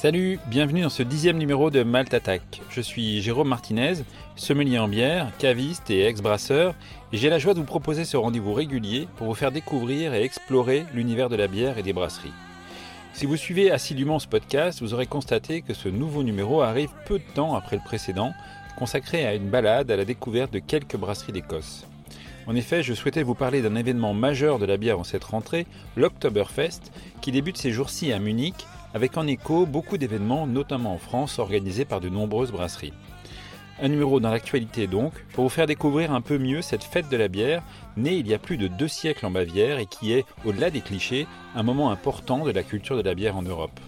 Salut, bienvenue dans ce dixième numéro de Malte Attack. Je suis Jérôme Martinez, sommelier en bière, caviste et ex-brasseur, et j'ai la joie de vous proposer ce rendez-vous régulier pour vous faire découvrir et explorer l'univers de la bière et des brasseries. Si vous suivez assidûment ce podcast, vous aurez constaté que ce nouveau numéro arrive peu de temps après le précédent, consacré à une balade à la découverte de quelques brasseries d'Écosse. En effet, je souhaitais vous parler d'un événement majeur de la bière en cette rentrée, l'Oktoberfest, qui débute ces jours-ci à Munich avec en écho beaucoup d'événements, notamment en France, organisés par de nombreuses brasseries. Un numéro dans l'actualité donc, pour vous faire découvrir un peu mieux cette fête de la bière, née il y a plus de deux siècles en Bavière et qui est, au-delà des clichés, un moment important de la culture de la bière en Europe.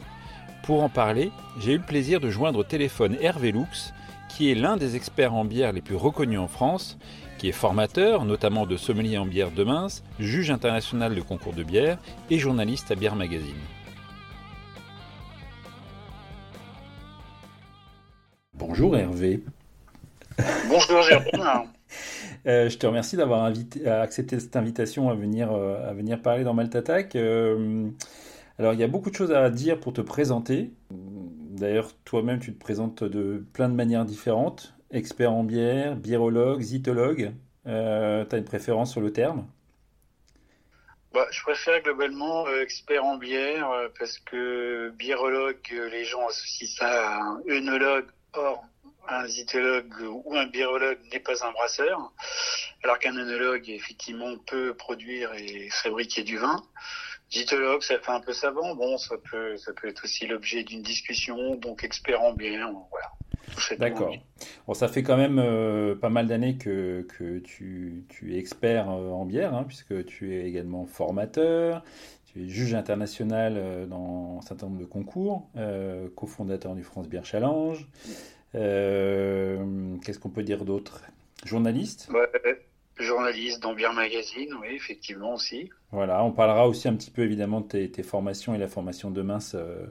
Pour en parler, j'ai eu le plaisir de joindre au téléphone Hervé Lux, qui est l'un des experts en bière les plus reconnus en France, qui est formateur, notamment de sommelier en bière de Mince, juge international de concours de bière et journaliste à Bière Magazine. Bonjour Hervé. Bonjour Jérôme. Euh, je te remercie d'avoir accepté cette invitation à venir, euh, à venir parler dans Maltatac. Euh, alors, il y a beaucoup de choses à dire pour te présenter. D'ailleurs, toi-même, tu te présentes de plein de manières différentes. Expert en bière, biérologue, zytologue. tu as une préférence sur le terme? Bah, je préfère globalement expert en bière parce que biérologue, les gens associent ça à un œnologue. Or, un zytologue ou un biologue n'est pas un brasseur, alors qu'un œnologue, effectivement, peut produire et fabriquer du vin. Zytologue, ça fait un peu savant. Bon, ça peut, ça peut être aussi l'objet d'une discussion, donc expert en bière, voilà. D'accord. Bon, ça fait quand même euh, pas mal d'années que, que tu, tu, es expert euh, en bière, hein, puisque tu es également formateur, tu es juge international euh, dans un certain nombre de concours, cofondateur du France Bière Challenge. Euh, qu'est-ce qu'on peut dire d'autre? Journaliste? Journaliste dans Bière Magazine, oui, effectivement aussi. Voilà, on parlera aussi un petit peu évidemment de tes, formations et la formation de Mince euh,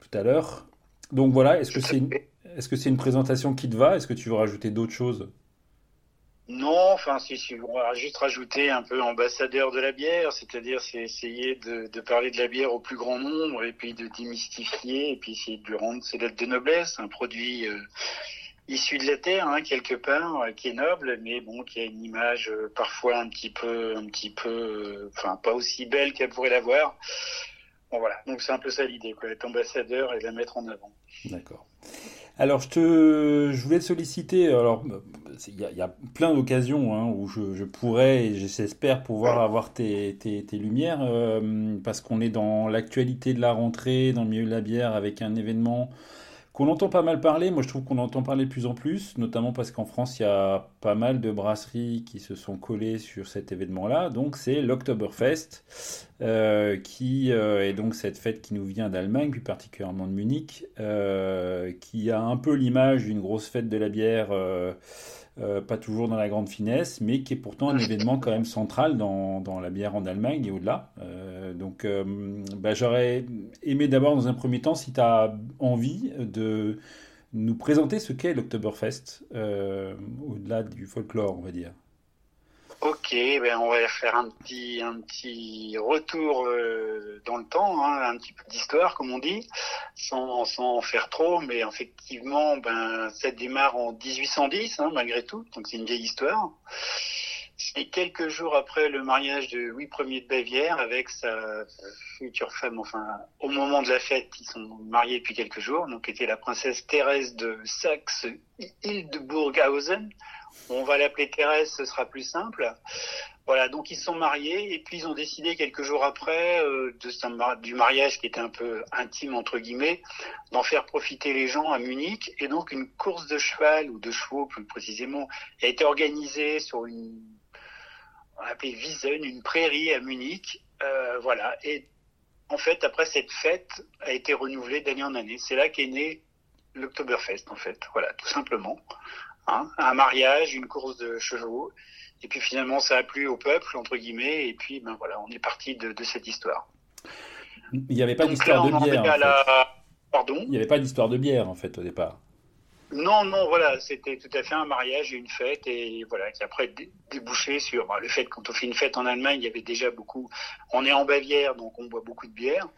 tout à l'heure. Donc voilà, est-ce que c'est une, est-ce que c'est une présentation qui te va? Est-ce que tu veux rajouter d'autres choses? Non, enfin, si, si, on juste rajouter un peu ambassadeur de la bière, c'est-à-dire c'est essayer de, de, parler de la bière au plus grand nombre et puis de démystifier et puis essayer de lui rendre ses lettres de noblesse, un produit euh, issu de la terre, hein, quelque part, euh, qui est noble, mais bon, qui a une image euh, parfois un petit peu, un petit peu, enfin, pas aussi belle qu'elle pourrait l'avoir. Bon, voilà, donc c'est un peu ça l'idée, quoi, être ambassadeur et la mettre en avant. D'accord. Alors, je, te, je voulais te solliciter. Alors, il y, a plein d'occasions hein, où je, pourrais et j'espère pouvoir avoir tes, lumières euh, parce qu'on est dans l'actualité de la rentrée, dans le milieu de la bière avec un événement qu'on entend pas mal parler. Moi, je trouve qu'on entend parler de plus en plus, notamment parce qu'en France, il y a pas mal de brasseries qui se sont collées sur cet événement-là. Donc, c'est l'Oktoberfest, euh, qui euh, est donc cette fête qui nous vient d'Allemagne, plus particulièrement de Munich, qui a un peu l'image d'une grosse fête de la bière. Euh, pas toujours dans la grande finesse, mais qui est pourtant un événement quand même central dans, dans la bière en Allemagne et au-delà. Euh, donc euh, bah, j'aurais aimé d'abord dans un premier temps, si tu as envie, de nous présenter ce qu'est l'Oktoberfest, au-delà du folklore, on va dire. Ok, ben on va faire un petit un petit retour euh, dans le temps, hein, un petit peu d'histoire comme on dit, sans sans en faire trop, mais effectivement, ben ça démarre en 1810 hein, malgré tout, donc c'est une vieille histoire. C'est quelques jours après le mariage de Louis Ier de Bavière avec sa future femme, enfin au moment de la fête, ils sont mariés depuis quelques jours, donc était la princesse Thérèse de Saxe-Hildburghausen on va l'appeler Thérèse, ce sera plus simple. Voilà, donc ils sont mariés et puis ils ont décidé quelques jours après euh, du mariage qui était un peu intime entre guillemets, d'en faire profiter les gens à Munich et donc une course de cheval ou de chevaux plus précisément a été organisée sur une on Wiesen, une prairie à Munich. Euh, voilà, et en fait après cette fête a été renouvelée d'année en année. C'est là qu'est né l'Oktoberfest en fait. Voilà, tout simplement. Hein, un mariage, une course de chevaux. Et puis finalement, ça a plu au peuple, entre guillemets, et puis ben voilà, on est parti de, cette histoire. Il n'y avait pas d'histoire de bière. Pardon Il n'y avait pas d'histoire de bière, en fait, au départ. Non, non, voilà, c'était tout à fait un mariage et une fête, et voilà, qui après débouché sur le fait quand on fait une fête en Allemagne, il y avait déjà beaucoup. On est en Bavière, donc on boit beaucoup de bière.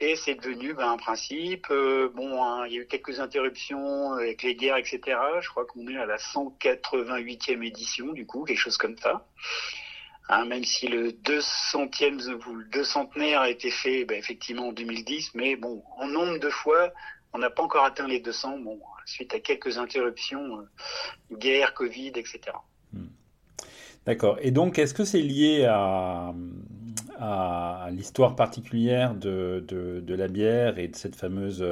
Et c'est devenu ben, un principe. Euh, bon, hein, il y a eu quelques interruptions avec les guerres, etc. Je crois qu'on est à la 188e édition, du coup, quelque chose comme ça. Hein, même si le 200e ou le 200 a été fait ben, effectivement en 2010, mais bon, en nombre de fois, on n'a pas encore atteint les 200, bon, suite à quelques interruptions, euh, guerre, Covid, etc. Hmm. D'accord. Et donc, est-ce que c'est lié à, à l'histoire particulière de, la bière et de cette fameuse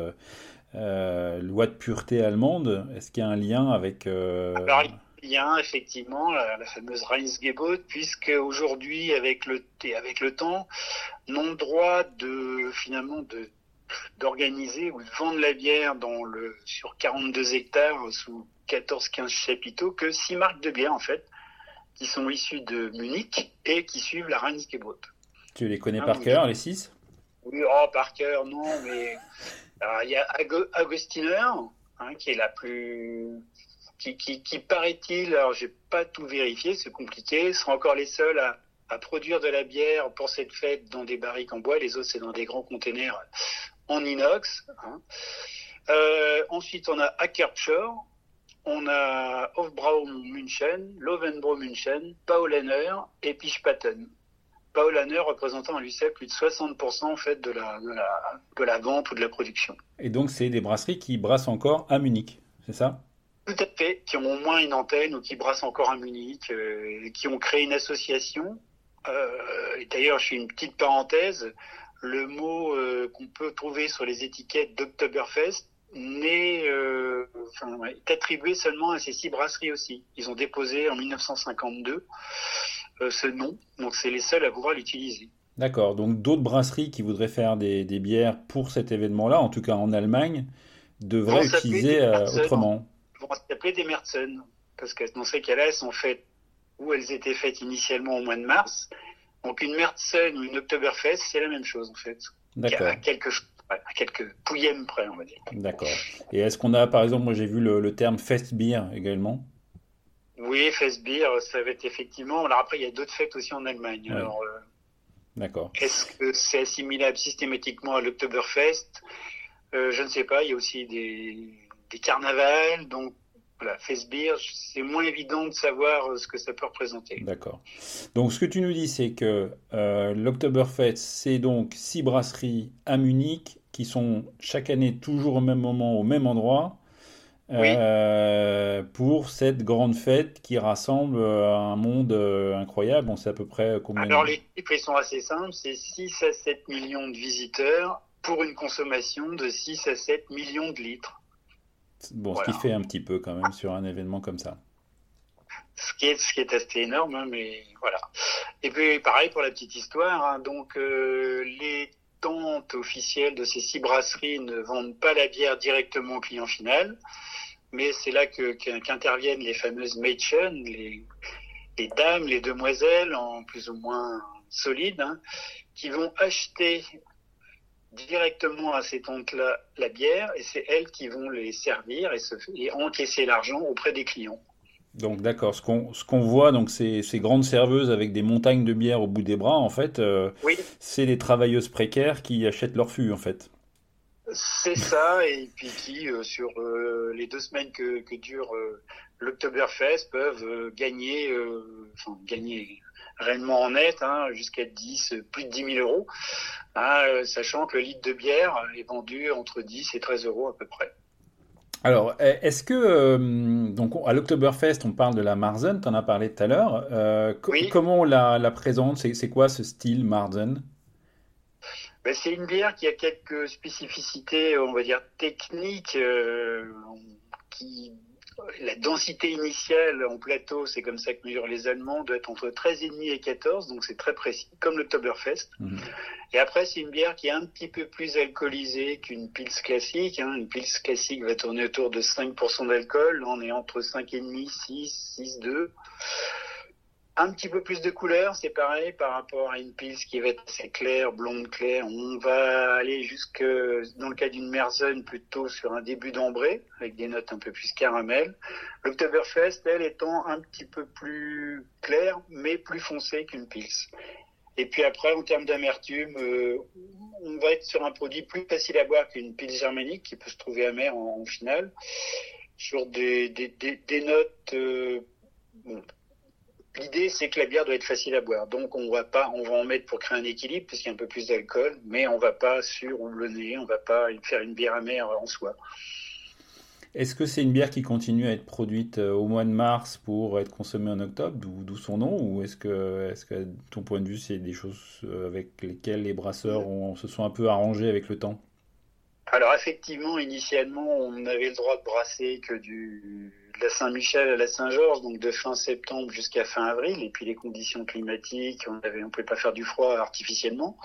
euh, loi de pureté allemande Est-ce qu'il y a un lien avec... Euh... Alors, il y a effectivement la, fameuse Rheinsgebot, puisque aujourd'hui, avec le, avec le temps, n'ont droit de finalement d'organiser ou de vendre la bière dans le, sur 42 hectares sous 14-15 chapiteaux que six marques de bière en fait qui sont issues de Munich et qui suivent la Rheinsgebot. Tu les connais ah, par cœur, les six? Oui, oh, par cœur, non, mais il y a Agostiner, hein, qui est la plus. qui, qui, qui paraît-il, alors j'ai pas tout vérifié, c'est compliqué, sera encore les seuls à, à, produire de la bière pour cette fête dans des barriques en bois, les autres c'est dans des grands containers en inox. Hein. Euh, ensuite, on a Ackertshore, on a Hofbrau München, Lovenbro München, Paulener et Pischpaten. Paulener représentant à seul plus de 60% en fait de la, de, la, de la vente ou de la production. Et donc, c'est des brasseries qui brassent encore à Munich, c'est ça? Tout à fait, qui ont au moins une antenne ou qui brassent encore à Munich, euh, qui ont créé une association. Euh, et d'ailleurs, je fais une petite parenthèse le mot euh, qu'on peut trouver sur les étiquettes d'Oktoberfest n'est est attribué seulement à ces six brasseries aussi. Ils ont déposé en 1952 euh, ce nom, donc c'est les seuls à pouvoir l'utiliser. D'accord, donc d'autres brasseries qui voudraient faire des, bières pour cet événement-là, en tout cas en Allemagne, devraient utiliser autrement. Vont s'appeler des Merzen, parce que dans ces cas-là, elles sont faites où elles étaient faites initialement au mois de mars, donc une Mertzen ou une Oktoberfest, c'est la même chose en fait. D'accord. À quelques, à quelques pouillèmes près, on va dire. D'accord. Et est-ce qu'on a, par exemple, moi j'ai vu le, terme Festbier également? Oui, Festbier, ça va être effectivement. Alors après, il y a d'autres fêtes aussi en Allemagne. Alors, euh, D'accord. Est-ce que c'est assimilable systématiquement à l'Oktoberfest? Euh, Je ne sais pas. Il y a aussi des, des carnavals, donc voilà, Fesbir, c'est moins évident de savoir euh, ce que ça peut représenter. D'accord. Donc ce que tu nous dis, c'est que euh, l'Oktoberfest, c'est donc six brasseries à Munich qui sont chaque année toujours au même moment, au même endroit. Euh, pour cette grande fête qui rassemble un monde incroyable. On sait à peu près combien. Alors, les chiffres sont assez simples c'est 6 à 7 millions de visiteurs pour une consommation de 6 à 7 millions de litres. Bon, ce qui fait un petit peu quand même sur un événement comme ça. Ce qui est, ce qui est assez énorme, hein, mais voilà. Et puis pareil pour la petite histoire, hein, donc euh, les tentes officielles de ces six brasseries ne vendent pas la bière directement au client final, mais c'est là que qu'interviennent les fameuses Mädchen, les, les dames, les demoiselles en plus ou moins solides, hein, qui vont acheter directement à ces tantes-là la bière et c'est elles qui vont les servir et, se, et encaisser l'argent auprès des clients. Donc d'accord, ce qu'on ce qu'on voit, donc ces, ces, grandes serveuses avec des montagnes de bière au bout des bras, en fait, euh, oui. c'est les travailleuses précaires qui achètent leur fût, en fait. C'est ça, et puis qui, euh, sur euh, les deux semaines que, que dure l'Octoberfest, peuvent gagner, enfin gagner, réellement en net, hein, jusqu'à 10, plus de 10 000 euros, hein, euh, sachant que le litre de bière est vendu entre 10 et 13 euros à peu près. Alors, est-ce que, euh, donc à l'Octoberfest, on parle de la Marzen, tu en as parlé tout à l'heure. Euh, comment on la, présente? C'est quoi ce style Marzen? Ben, C'est une bière qui a quelques spécificités, on va dire, techniques, qui la densité initiale en plateau, c'est comme ça que mesurent les Allemands, doit être entre 13,5 et 14, donc c'est très précis, comme le Toberfest. Mhm. Et après, c'est une bière qui est un petit peu plus alcoolisée qu'une Pils classique. Hein. Une Pils classique va tourner autour de 5% d'alcool. Là, on est entre 5,5, 6, 6,2 un petit peu plus de couleur, c'est pareil par rapport à une pils qui va être assez claire, blonde claire. On va aller jusque, dans le cas d'une Merzen, plutôt sur un début d'ambré, avec des notes un peu plus caramel. L'Octoberfest, elle, étant un petit peu plus claire, mais plus foncée qu'une pils. Et puis après, en termes d'amertume, euh, on va être sur un produit plus facile à boire qu'une pile germanique qui peut se trouver amère en, finale, sur des, notes. Euh, L'idée, c'est que la bière doit être facile à boire. Donc, on va pas, on va en mettre pour créer un équilibre, puisqu'il y a un peu plus d'alcool, mais on va pas sur le nez, on va pas faire une bière amère en soi. Est-ce que c'est une bière qui continue à être produite euh, au mois de mars pour être consommée en octobre, d'où son nom, ou est-ce que, est que, ton point de vue, c'est des choses euh, avec lesquelles les brasseurs se sont un peu arrangés avec le temps? Alors effectivement, initialement, on avait le droit de brasser que du de la Saint-Michel à la Saint-Georges, donc de fin septembre jusqu'à fin avril, et puis les conditions climatiques, on avait, on pouvait pas faire du froid artificiellement.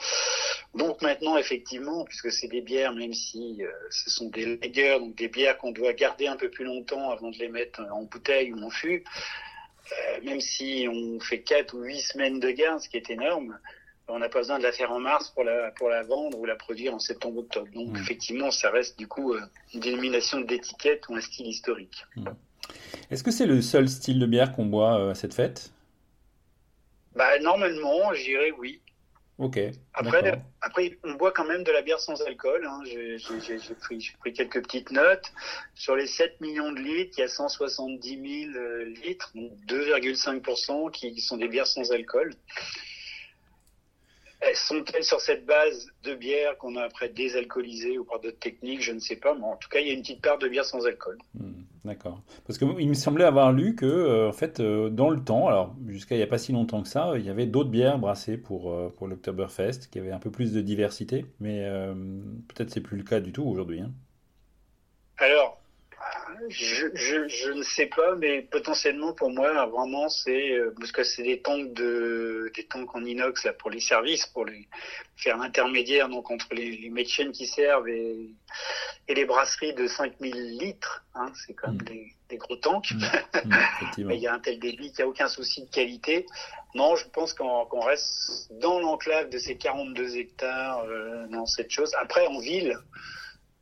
Donc maintenant, effectivement, puisque c'est des bières, même si euh, ce sont des lagers, donc des bières qu'on doit garder un peu plus longtemps avant de les mettre en bouteille ou en fût, euh, même si on fait quatre ou huit semaines de garde, ce qui est énorme, on n'a pas besoin de la faire en mars pour la, pour la vendre ou la produire en septembre-octobre. Donc mmh. effectivement, ça reste du coup euh, une dénomination d'étiquette ou un style historique. Mmh. Est-ce que c'est le seul style de bière qu'on boit euh, à cette fête? Bah, Normalement, je dirais oui. Ok. Après, après, on boit quand même de la bière sans alcool. Hein. J'ai pris, pris, quelques petites notes. Sur les 7 millions de litres, il y a 170 000 euh, litres, 2,5% qui sont des bières sans alcool. Sont-elles sur cette base de bière qu'on a après désalcoolisée ou par d'autres techniques Je ne sais pas, mais en tout cas, il y a une petite part de bière sans alcool. Hmm, d'accord. Parce qu'il me semblait avoir lu que, euh, en fait, euh, dans le temps, alors jusqu'à il n'y a pas si longtemps que ça, il y avait d'autres bières brassées pour, euh, pour l'Oktoberfest, qui avaient un peu plus de diversité, mais peut-être c'est plus le cas du tout aujourd'hui. Hein. Alors, je, je, je, ne sais pas, mais potentiellement pour moi, vraiment, c'est euh, parce que c'est des tanks de des tanks en inox là pour les services, pour les faire l'intermédiaire donc entre les, les médecins qui servent et, et les brasseries de 5000 litres. Hein, c'est quand même mm. des, des, gros tanks. Mm. Mm, mais il y a un tel débit qu'il n'y a aucun souci de qualité. Non, je pense qu'on reste dans l'enclave de ces 42 hectares euh, dans cette chose. Après, en ville,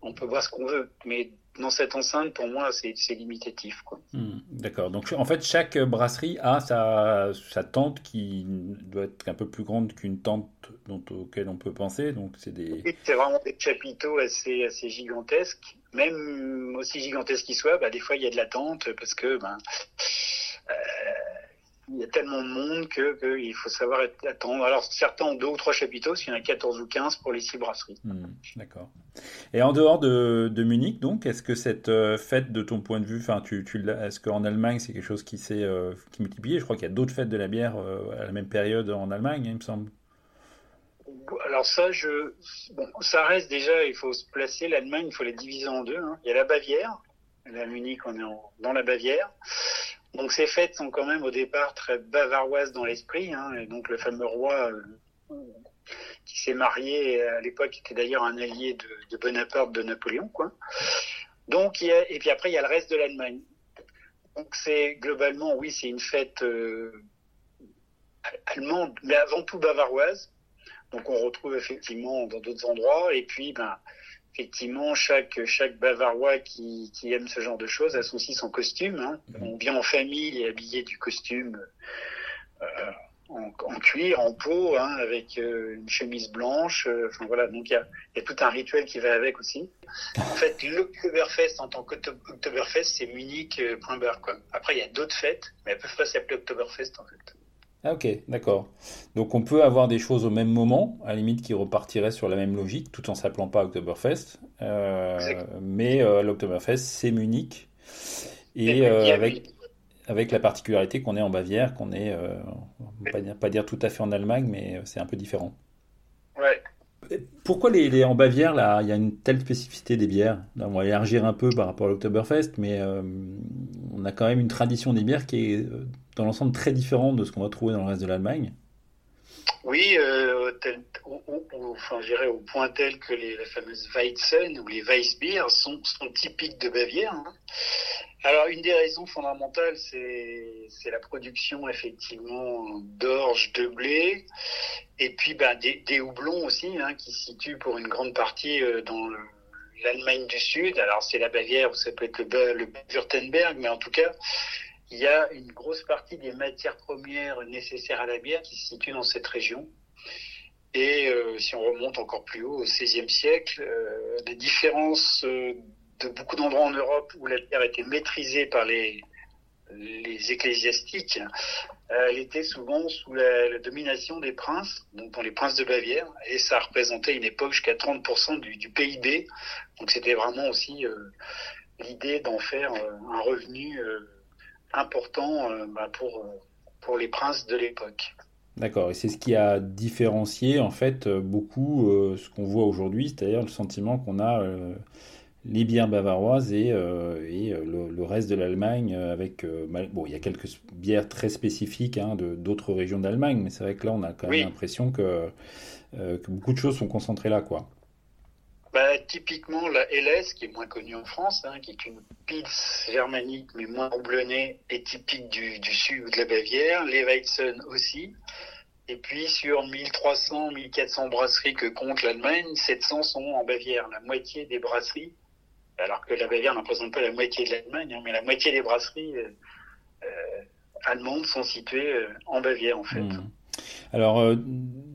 on peut voir ce qu'on veut, mais dans cette enceinte, pour moi, c'est limitatif. Hmm, d'accord. Donc, en fait, chaque brasserie a sa, sa tente qui doit être un peu plus grande qu'une tente dont, auquel on peut penser. Donc, c'est des... C'est vraiment des chapiteaux assez, assez gigantesques. Même aussi gigantesques qu'ils soient, bah, des fois, il y a de la tente parce que ben, tellement de monde que qu'il faut savoir attendre. Alors certains ont deux ou trois chapiteaux, s'il y en a 14 ou 15 pour les six brasseries. Hmm, d'accord. Et en dehors de, de Munich, donc, est-ce que cette euh, fête, de ton point de vue, enfin, tu, tu est-ce qu'en Allemagne c'est quelque chose qui s'est euh, qui multiplié? Je crois qu'il y a d'autres fêtes de la bière euh, à la même période en Allemagne, hein, il me semble. Alors ça, je, bon, ça reste déjà, il faut se placer. L'Allemagne, il faut la diviser en deux. Hein. Il y a la Bavière. À Munich, on est dans la Bavière. Donc ces fêtes sont quand même au départ très bavaroises dans l'esprit. Hein, et donc le fameux roi euh, qui s'est marié à l'époque était d'ailleurs un allié de, Bonaparte, de Napoléon, quoi. Donc et puis après il y a le reste de l'Allemagne. Donc c'est globalement oui c'est une fête euh, allemande, mais avant tout bavaroise. Donc on retrouve effectivement dans d'autres endroits. Et puis ben effectivement, chaque, chaque Bavarois qui, qui, aime ce genre de choses a aussi son costume. Hein. Mhm. On vient en famille et habillé du costume euh, en, en, cuir, en peau, hein, avec euh, une chemise blanche. Euh, enfin voilà, donc il y a, y a, tout un rituel qui va avec aussi. En fait, l'Oktoberfest en tant qu'Oktoberfest, c'est Munich, point barre. Quoi. Après, il y a d'autres fêtes, mais elles peuvent pas s'appeler Oktoberfest en fait. Ah, ok, d'accord. Donc on peut avoir des choses au même moment, à la limite qui repartiraient sur la même logique, tout en s'appelant pas Oktoberfest. Euh, mais euh, l'Oktoberfest, c'est Munich. Et euh, avec, avec la particularité qu'on est en Bavière, qu'on est, on va pas dire, pas dire tout à fait en Allemagne, mais c'est un peu différent. Ouais. Pourquoi les, en Bavière, là, il y a une telle spécificité des bières? Là, On va élargir un peu par rapport à l'Oktoberfest, mais on a quand même une tradition des bières qui est dans l'ensemble très différent de ce qu'on va trouver dans le reste de l'Allemagne. Oui, euh, enfin, au point tel que les, fameuses Weizen ou les Weissbier sont, typiques de Bavière. Hein. Alors, une des raisons fondamentales, c'est la production effectivement d'orge, de blé, et puis ben, des, des houblons aussi, hein, qui se situent pour une grande partie euh, dans l'Allemagne du Sud. Alors, c'est la Bavière ou ça peut être le, le Württemberg, mais en tout cas, il y a une grosse partie des matières premières nécessaires à la bière qui se situent dans cette région. Et euh, si on remonte encore plus haut, au XVIe siècle, euh, les différences euh, de beaucoup d'endroits en Europe où la bière était maîtrisée par les, les ecclésiastiques, elle était souvent sous la, domination des princes, donc les princes de Bavière, et ça représentait une époque jusqu'à 30% du, du, PIB. Donc c'était vraiment aussi l'idée d'en faire un revenu important bah, pour, pour les princes de l'époque. D'accord, et c'est ce qui a différencié en fait euh, beaucoup euh, ce qu'on voit aujourd'hui, c'est-à-dire le sentiment qu'on a euh, les bières bavaroises et, et le, reste de l'Allemagne avec bon il y a quelques bières très spécifiques hein, de d'autres régions d'Allemagne, mais c'est vrai que là on a quand même l'impression que, que beaucoup de choses sont concentrées là quoi. Bah, typiquement, la LS, qui est moins connue en France, hein, qui est une pils germanique mais moins houblonnée, est typique du, du sud de la Bavière. Les Weizen aussi. Et puis sur 1300, 1400 brasseries que compte l'Allemagne, 700 sont en Bavière. La moitié des brasseries, alors que la Bavière ne représente pas la moitié de l'Allemagne, hein, mais la moitié des brasseries euh, euh allemandes sont situées euh, en Bavière en fait. Mmh. Alors, euh,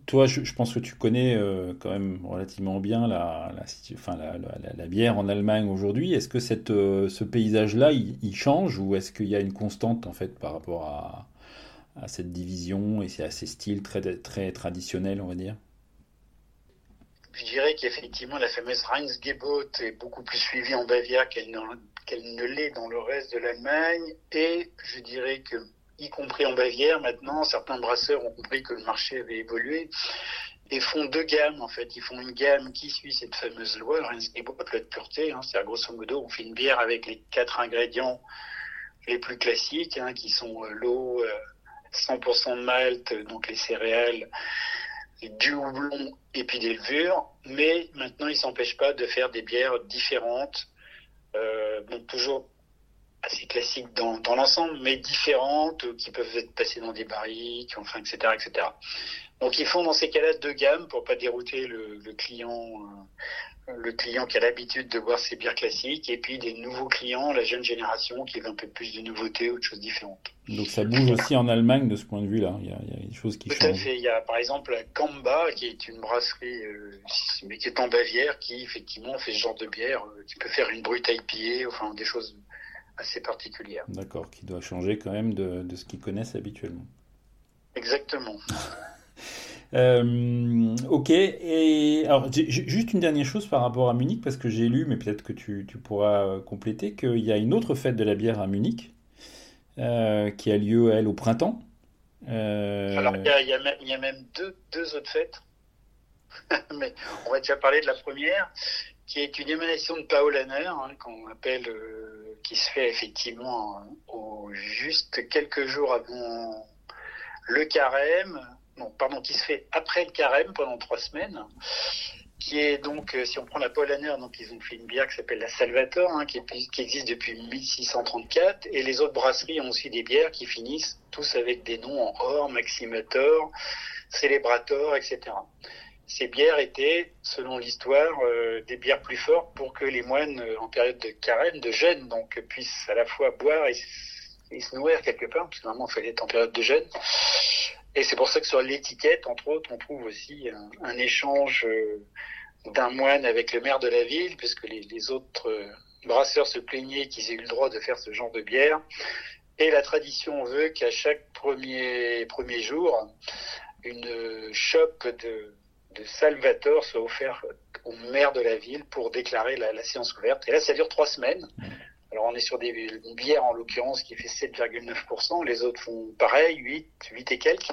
toi, je, pense que tu connais euh, quand même relativement bien la, la, bière en Allemagne aujourd'hui. Est-ce que cette, euh, ce paysage-là, il, change ou est-ce qu'il y a une constante en fait par rapport à, cette division et à ces styles très, très traditionnels, on va dire? Je dirais qu'effectivement, la fameuse Rheinsgebot est beaucoup plus suivie en Bavière qu'elle ne l'est dans le reste de l'Allemagne. Et je dirais que y compris en Bavière. Maintenant, certains brasseurs ont compris que le marché avait évolué et font deux gammes en fait. Ils font une gamme qui suit cette fameuse loi, le la pureté. Hein. C'est-à-dire grosso modo, on fait une bière avec les quatre ingrédients les plus classiques, hein, qui sont euh, l'eau, 100% euh, de malt, donc les céréales, du houblon et puis des levures. Mais maintenant, ils s'empêchent pas de faire des bières différentes, euh, donc toujours assez classiques dans, dans l'ensemble, mais différentes, euh, qui peuvent être passées dans des barriques, enfin, etc., etc. Donc ils font dans ces cas-là deux gammes pour pas dérouter le, le client, euh, le client qui a l'habitude de boire ces bières classiques, et puis des nouveaux clients, la jeune génération qui veut un peu plus de nouveautés ou de choses différentes. Donc ça bouge aussi en Allemagne de ce point de vue-là. Il, y a, il y a des choses qui Tout changent. à fait. Il y a par exemple la Kamba, qui est une brasserie, euh, mais qui est en Bavière, qui effectivement fait ce genre de bière, qui peut faire une brute IPA, enfin des choses assez particulière. D'accord, qui doit changer quand même de, de ce qu'ils connaissent habituellement. Exactement. euh, ok, et alors juste une dernière chose par rapport à Munich, parce que j'ai lu, mais peut-être que tu, tu, pourras compléter, qu'il y a une autre fête de la bière à Munich euh, qui a lieu, elle, au printemps. Euh... Alors il y, y y a, même deux, deux autres fêtes, mais on va déjà parler de la première, qui est une émanation de Paulaner, hein, qu'on appelle euh, qui se fait effectivement au juste quelques jours avant le carême, non, pardon, qui se fait après le carême pendant trois semaines, qui est donc, euh, si on prend la Polaner, donc ils ont fait une bière qui s'appelle la Salvator, hein, qui, qui, existe depuis 1634, et les autres brasseries ont aussi des bières qui finissent tous avec des noms en or, Maximator, Celebrator, etc ces bières étaient, selon l'histoire, euh, des bières plus fortes pour que les moines, euh, en période de carême, de jeûne, donc puissent à la fois boire et, se nourrir quelque part, parce que normalement, il fallait être en période de jeûne. Et c'est pour ça que sur l'étiquette, entre autres, on trouve aussi un, échange euh, d'un moine avec le maire de la ville, puisque les, autres brasseurs se plaignaient qu'ils aient eu le droit de faire ce genre de bière. Et la tradition veut qu'à chaque premier, premier jour, une chope de de Salvatore soit offert au maire de la ville pour déclarer la, séance ouverte. Et là, ça dure trois semaines. Alors, on est sur des bières, en l'occurrence, qui fait 7,9%. Les autres font pareil, 8, 8 et quelques.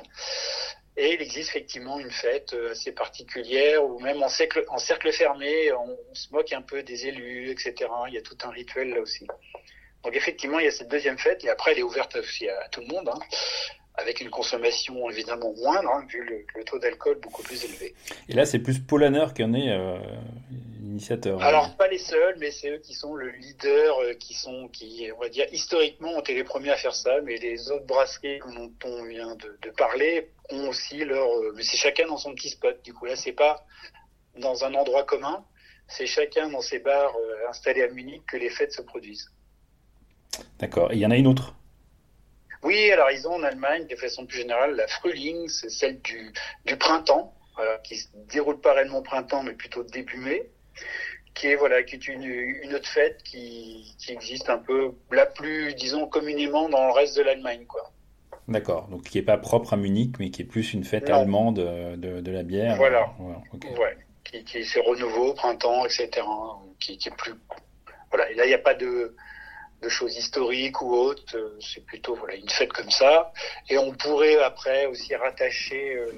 Et il existe effectivement une fête euh, assez particulière où même en cercle, en cercle fermé, on, se moque un peu des élus, etc. Il y a tout un rituel là aussi. Donc effectivement, il y a cette deuxième fête et après, elle est ouverte aussi à, tout le monde. Hein avec une consommation évidemment moindre, hein, vu le, taux d'alcool beaucoup plus élevé. Et là, c'est plus Polaner qui en est euh, l'initiateur. Alors, pas les seuls, mais c'est eux qui sont le leader, euh, qui sont, qui, on va dire, historiquement, ont été les premiers à faire ça, mais les autres brasseries dont on vient de, de parler ont aussi leur, euh, mais c'est chacun dans son petit spot. Du coup, là, c'est pas dans un endroit commun, c'est chacun dans ses bars euh, installés à Munich que les fêtes se produisent. D'accord. Et il y en a une autre oui, alors ils ont en Allemagne, de façon plus générale, la Frühling, c'est celle du, du printemps. voilà, qui se déroule pas réellement au printemps, mais plutôt début mai, qui est voilà, qui est une, une autre fête qui, qui existe un peu la plus, disons, communément dans le reste de l'Allemagne, quoi. D'accord, donc qui n'est pas propre à Munich, mais qui est plus une fête allemande de, de, la bière. Voilà, ouais, qui, qui c'est renouveau, printemps, etc. Qui, qui est plus. Voilà, et là, il n'y a pas de, de choses historiques ou autres, euh, c'est plutôt voilà, une fête comme ça. Et on pourrait après aussi rattacher euh,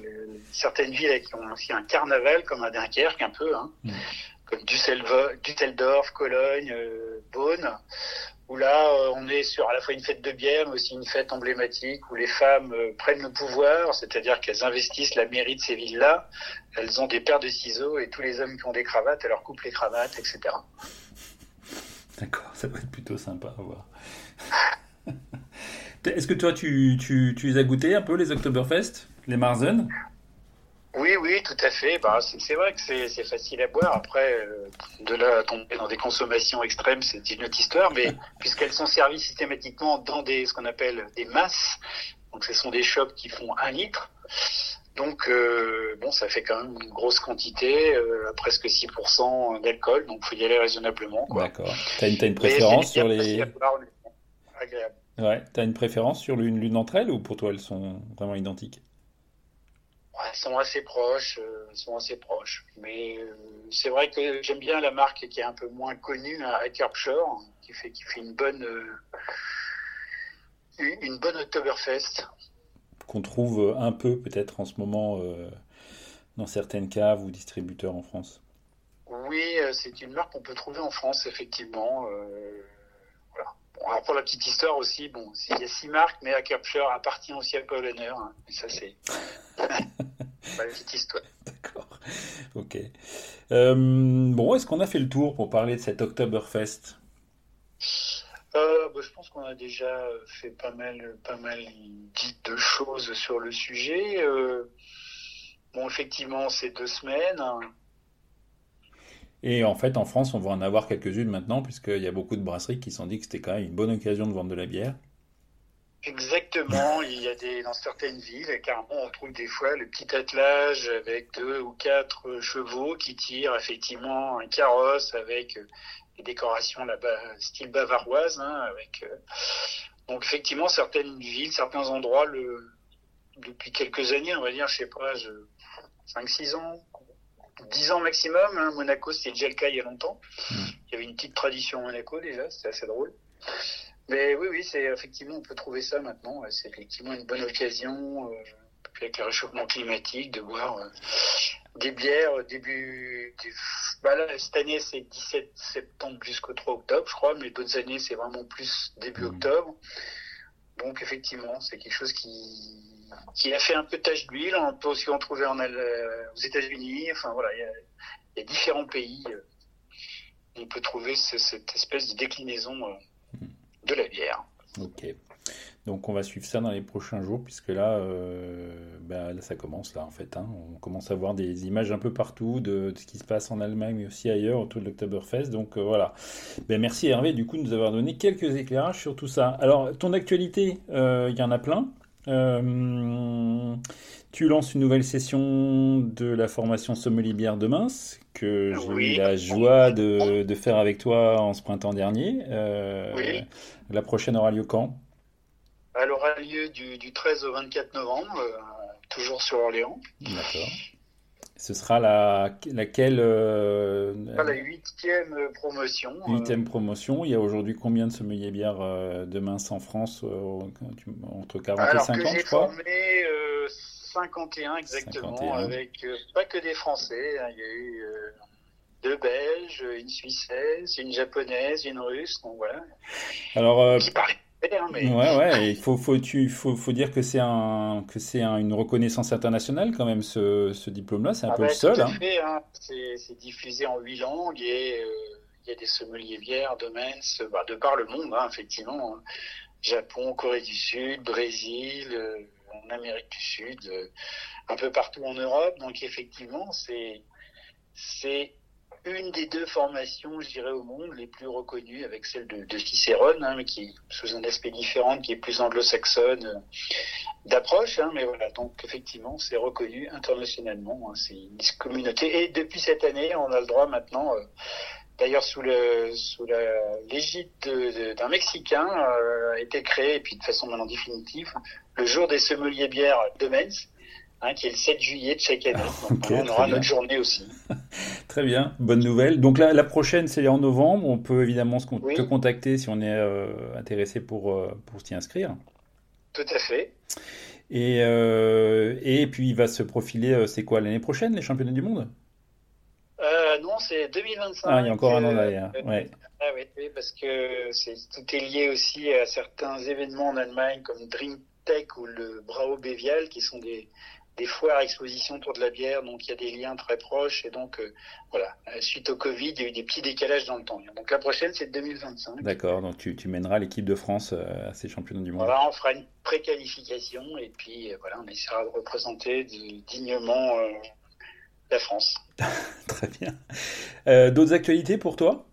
certaines villes qui ont aussi un carnaval, comme à Dunkerque un peu, hein, mm. comme Düsseldorf, Cologne, euh, Beaune où là, euh, on est sur à la fois une fête de bière, mais aussi une fête emblématique où les femmes prennent le pouvoir, c'est-à-dire qu'elles investissent la mairie de ces villes-là. Elles ont des paires de ciseaux et tous les hommes qui ont des cravates, elles leur coupent les cravates, etc. D'accord, ça va être plutôt sympa à voir. Est-ce que toi, tu, tu, tu les as goûtés un peu, les Oktoberfest, les Marzen? Oui, oui, tout à fait. Bah, c'est vrai que c'est facile à boire. Après, euh, de là à tomber dans des consommations extrêmes, c'est une autre histoire. Mais puisqu'elles sont servies systématiquement dans des ce qu'on appelle des masses, donc ce sont des shops qui font un litre. Donc euh, bon, ça fait quand même une grosse quantité, euh, presque 6% d'alcool. Donc faut y aller raisonnablement. D'accord. T'as une, as une préférence sur les agréable. Ouais. T'as une préférence sur l'une d'entre elles ou pour toi elles sont vraiment identiques? Elles sont assez proches, euh, sont assez proches. Mais euh, c'est vrai que j'aime bien la marque qui est un peu moins connue, à hein, Kirkshire, qui fait qui fait une bonne une bonne Oktoberfest. Qu'on trouve un peu peut-être en ce moment dans certaines caves ou distributeurs en France. Oui, c'est une marque qu'on peut trouver en France effectivement. alors pour la petite histoire aussi, bon, il y a six marques, mais Kirkshire appartient aussi à Paul hein, ça c'est petite histoire. D'accord. Ok. Euh, bon, est-ce qu'on a fait le tour pour parler de cet Oktoberfest? Euh, bah, je pense qu'on a déjà fait pas mal, pas mal dit de choses sur le sujet. Euh, bon, effectivement, c'est deux semaines. Et en fait, en France, on va en avoir quelques-unes maintenant, puisqu'il y a beaucoup de brasseries qui sont dit que c'était quand même une bonne occasion de vendre de la bière. Exactement, il y a des dans certaines villes, carrément on trouve des fois le petit attelage avec deux ou quatre chevaux qui tirent effectivement un carrosse avec des décorations là-bas style bavaroise, hein, avec euh, donc effectivement certaines villes, certains endroits le depuis quelques années, on va dire, je sais pas, 5-6 ans, 10 ans maximum. Hein, Monaco, c'était déjà le cas il y a longtemps. Mmh. Il y avait une petite tradition à Monaco déjà, c'était assez drôle. Mais oui, oui, c'est effectivement, on peut trouver ça maintenant. C'est effectivement une bonne occasion, euh, avec le réchauffement climatique, de boire euh, des bières début. Bah là, cette année, c'est 17 septembre jusqu'au 3 octobre, je crois, mais d'autres années, c'est vraiment plus début mmh. octobre. Donc, effectivement, c'est quelque chose qui, qui a fait un peu tache d'huile. On peut aussi en trouver en, euh, aux États-Unis. Enfin, voilà, il y, a, il y a différents pays. Euh, on peut trouver cette espèce de déclinaison. Mmh de la bière. Ok. Donc on va suivre ça dans les prochains jours, puisque là, euh, bah, là ça commence là en fait. Hein. On commence à voir des images un peu partout de, ce qui se passe en Allemagne, mais aussi ailleurs autour de l'Oktoberfest. Donc euh, voilà. Ben, merci Hervé du coup de nous avoir donné quelques éclairages sur tout ça. Alors ton actualité, euh, il y en a plein. tu lances une nouvelle session de la formation sommelier bière de Mince que j'ai eu la joie de, de, faire avec toi en ce printemps dernier. Oui. La prochaine aura lieu quand? Elle aura lieu du, 13 au 24 novembre, euh, toujours sur Orléans. D'accord. Ce sera la, laquelle euh, La huitième promotion. Euh. Huitième promotion. Il y a aujourd'hui combien de sommeliers bières de Mince en France Entre 40 et 50, je crois? formé 51 exactement, avec pas que des Français. Hein. il y a eu deux Belges, une Suissesse, une Japonaise, une Russe, donc voilà. Alors, euh, qui hein, mais... ouais, ouais, il faut, faut, tu, faut, faut dire que c'est un, que c'est une reconnaissance internationale quand même ce, ce diplôme-là, c'est un ah peu le seul. Hein. hein. C'est diffusé en huit langues et euh, il y a des sommeliers bières de bah, de par le monde, effectivement. Japon, Corée du Sud, Brésil, euh, en Amérique du Sud, un peu partout en Europe. Donc effectivement, c'est c'est une des deux formations, je dirais, au monde les plus reconnues, avec celle de, de Cicérone, hein, mais qui est sous un aspect différent, qui est plus anglo-saxonne euh, d'approche. Hein, mais voilà, donc effectivement, c'est reconnu internationalement. Hein, c'est une communauté. Et depuis cette année, on a le droit maintenant. Euh, D'ailleurs, sous sous l'égide d'un Mexicain, euh, a été créé, et puis de façon maintenant définitive, le jour des sommeliers bières de Metz, Hein, qui est le 7 juillet de chaque année. on aura notre journée aussi. très bien, bonne nouvelle. Donc la, la prochaine, c'est en novembre. On peut évidemment se te contacter si on est euh, intéressé pour, euh, pour s'y inscrire. Tout à fait. Et, euh, et puis il va se profiler, c'est quoi, l'année prochaine, les championnats du monde? Non, c'est 2025. Ah, il y a encore un an derrière. Ouais. Ah oui, oui, parce que tout est lié aussi à certains événements en Allemagne comme Dream Tech ou le Bravo Bévial, qui sont des, des foires expositions autour de la bière, donc il y a des liens très proches. Et donc, euh, voilà, euh, suite au Covid, il y a eu des petits décalages dans le temps. Donc la prochaine, c'est 2025. D'accord, donc tu, tu mèneras l'équipe de France euh, à ces championnats du monde. Voilà, on fera une préqualification et puis voilà, on essaiera de représenter dignement la France. très bien. D'autres actualités pour toi?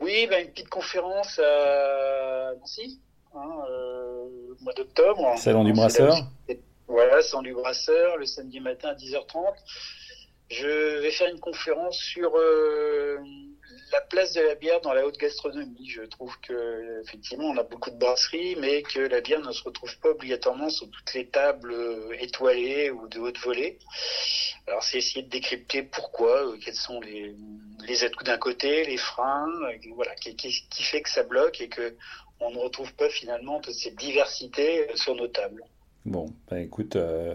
Oui, bah, une petite conférence à Nancy, hein, au mois d'octobre. Salon du Brasseur voilà, sans du brasseur, le samedi matin à 10h30. Je vais faire une conférence sur euh, la place de la bière dans la haute gastronomie. Je trouve que effectivement on a beaucoup de brasseries, mais que la bière ne se retrouve pas obligatoirement sur toutes les tables euh, étoilées ou de haute volée. Alors c'est essayer de décrypter pourquoi, euh, quels sont les, les atouts d'un côté, les freins, voilà, qui, qui, qui fait que ça bloque et que on ne retrouve pas finalement toute cette diversité sur nos tables. Bon, bah écoute, euh,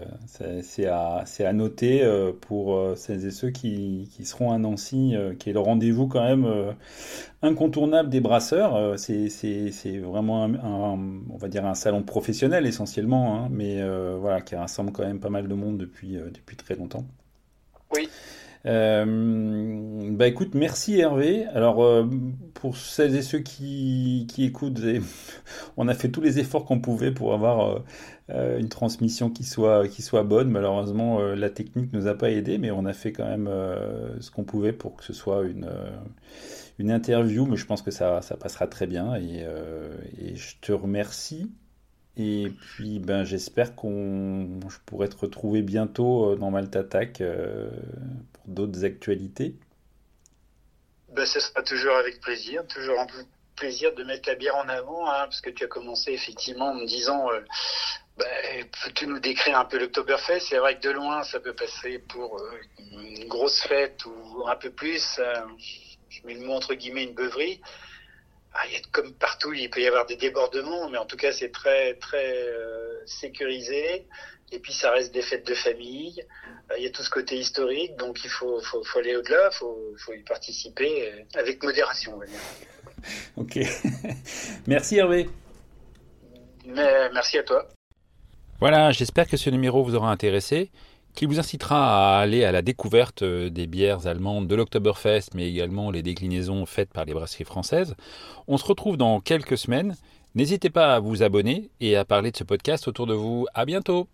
c'est à, à, noter euh, pour euh, celles et ceux qui, qui, seront à Nancy, qui est le rendez-vous quand même incontournable des brasseurs. c'est vraiment un, on va dire un salon professionnel essentiellement, hein, mais voilà, qui rassemble quand même pas mal de monde depuis, depuis très longtemps. Oui. Euh, bah écoute, merci Hervé. Alors euh, pour celles et ceux qui, qui écoutent, on a fait tous les efforts qu'on pouvait pour avoir une transmission qui soit, qui soit bonne. Malheureusement, la technique nous a pas aidé, mais on a fait quand même ce qu'on pouvait pour que ce soit une, une interview. Mais je pense que ça, ça passera très bien et, je te remercie. Et puis, ben, j'espère qu'on je pourrai te retrouver bientôt dans Malta Attack d'autres actualités ben, Ce sera toujours avec plaisir, toujours un plaisir de mettre la bière en avant, hein, parce que tu as commencé effectivement en me disant, euh, peux-tu nous décrire un peu l'Octoberfest C'est vrai que de loin, ça peut passer pour euh, une grosse fête ou un peu plus, euh, je mets le mot entre guillemets, une beuverie. Ah, il y a, comme partout, il peut y avoir des débordements, mais en tout cas, c'est très, très euh, sécurisé. Et puis, ça reste des fêtes de famille. Euh, il y a tout ce côté historique, donc il faut, faut, faut aller au-delà, il faut, faut, y participer euh, avec modération, on va dire. Ok. merci Hervé. Mais, merci à toi. Voilà, j'espère que ce numéro vous aura intéressé qui vous incitera à aller à la découverte euh, des bières allemandes de l'Oktoberfest, mais également les déclinaisons faites par les brasseries françaises. On se retrouve dans quelques semaines. N'hésitez pas à vous abonner et à parler de ce podcast autour de vous. À bientôt!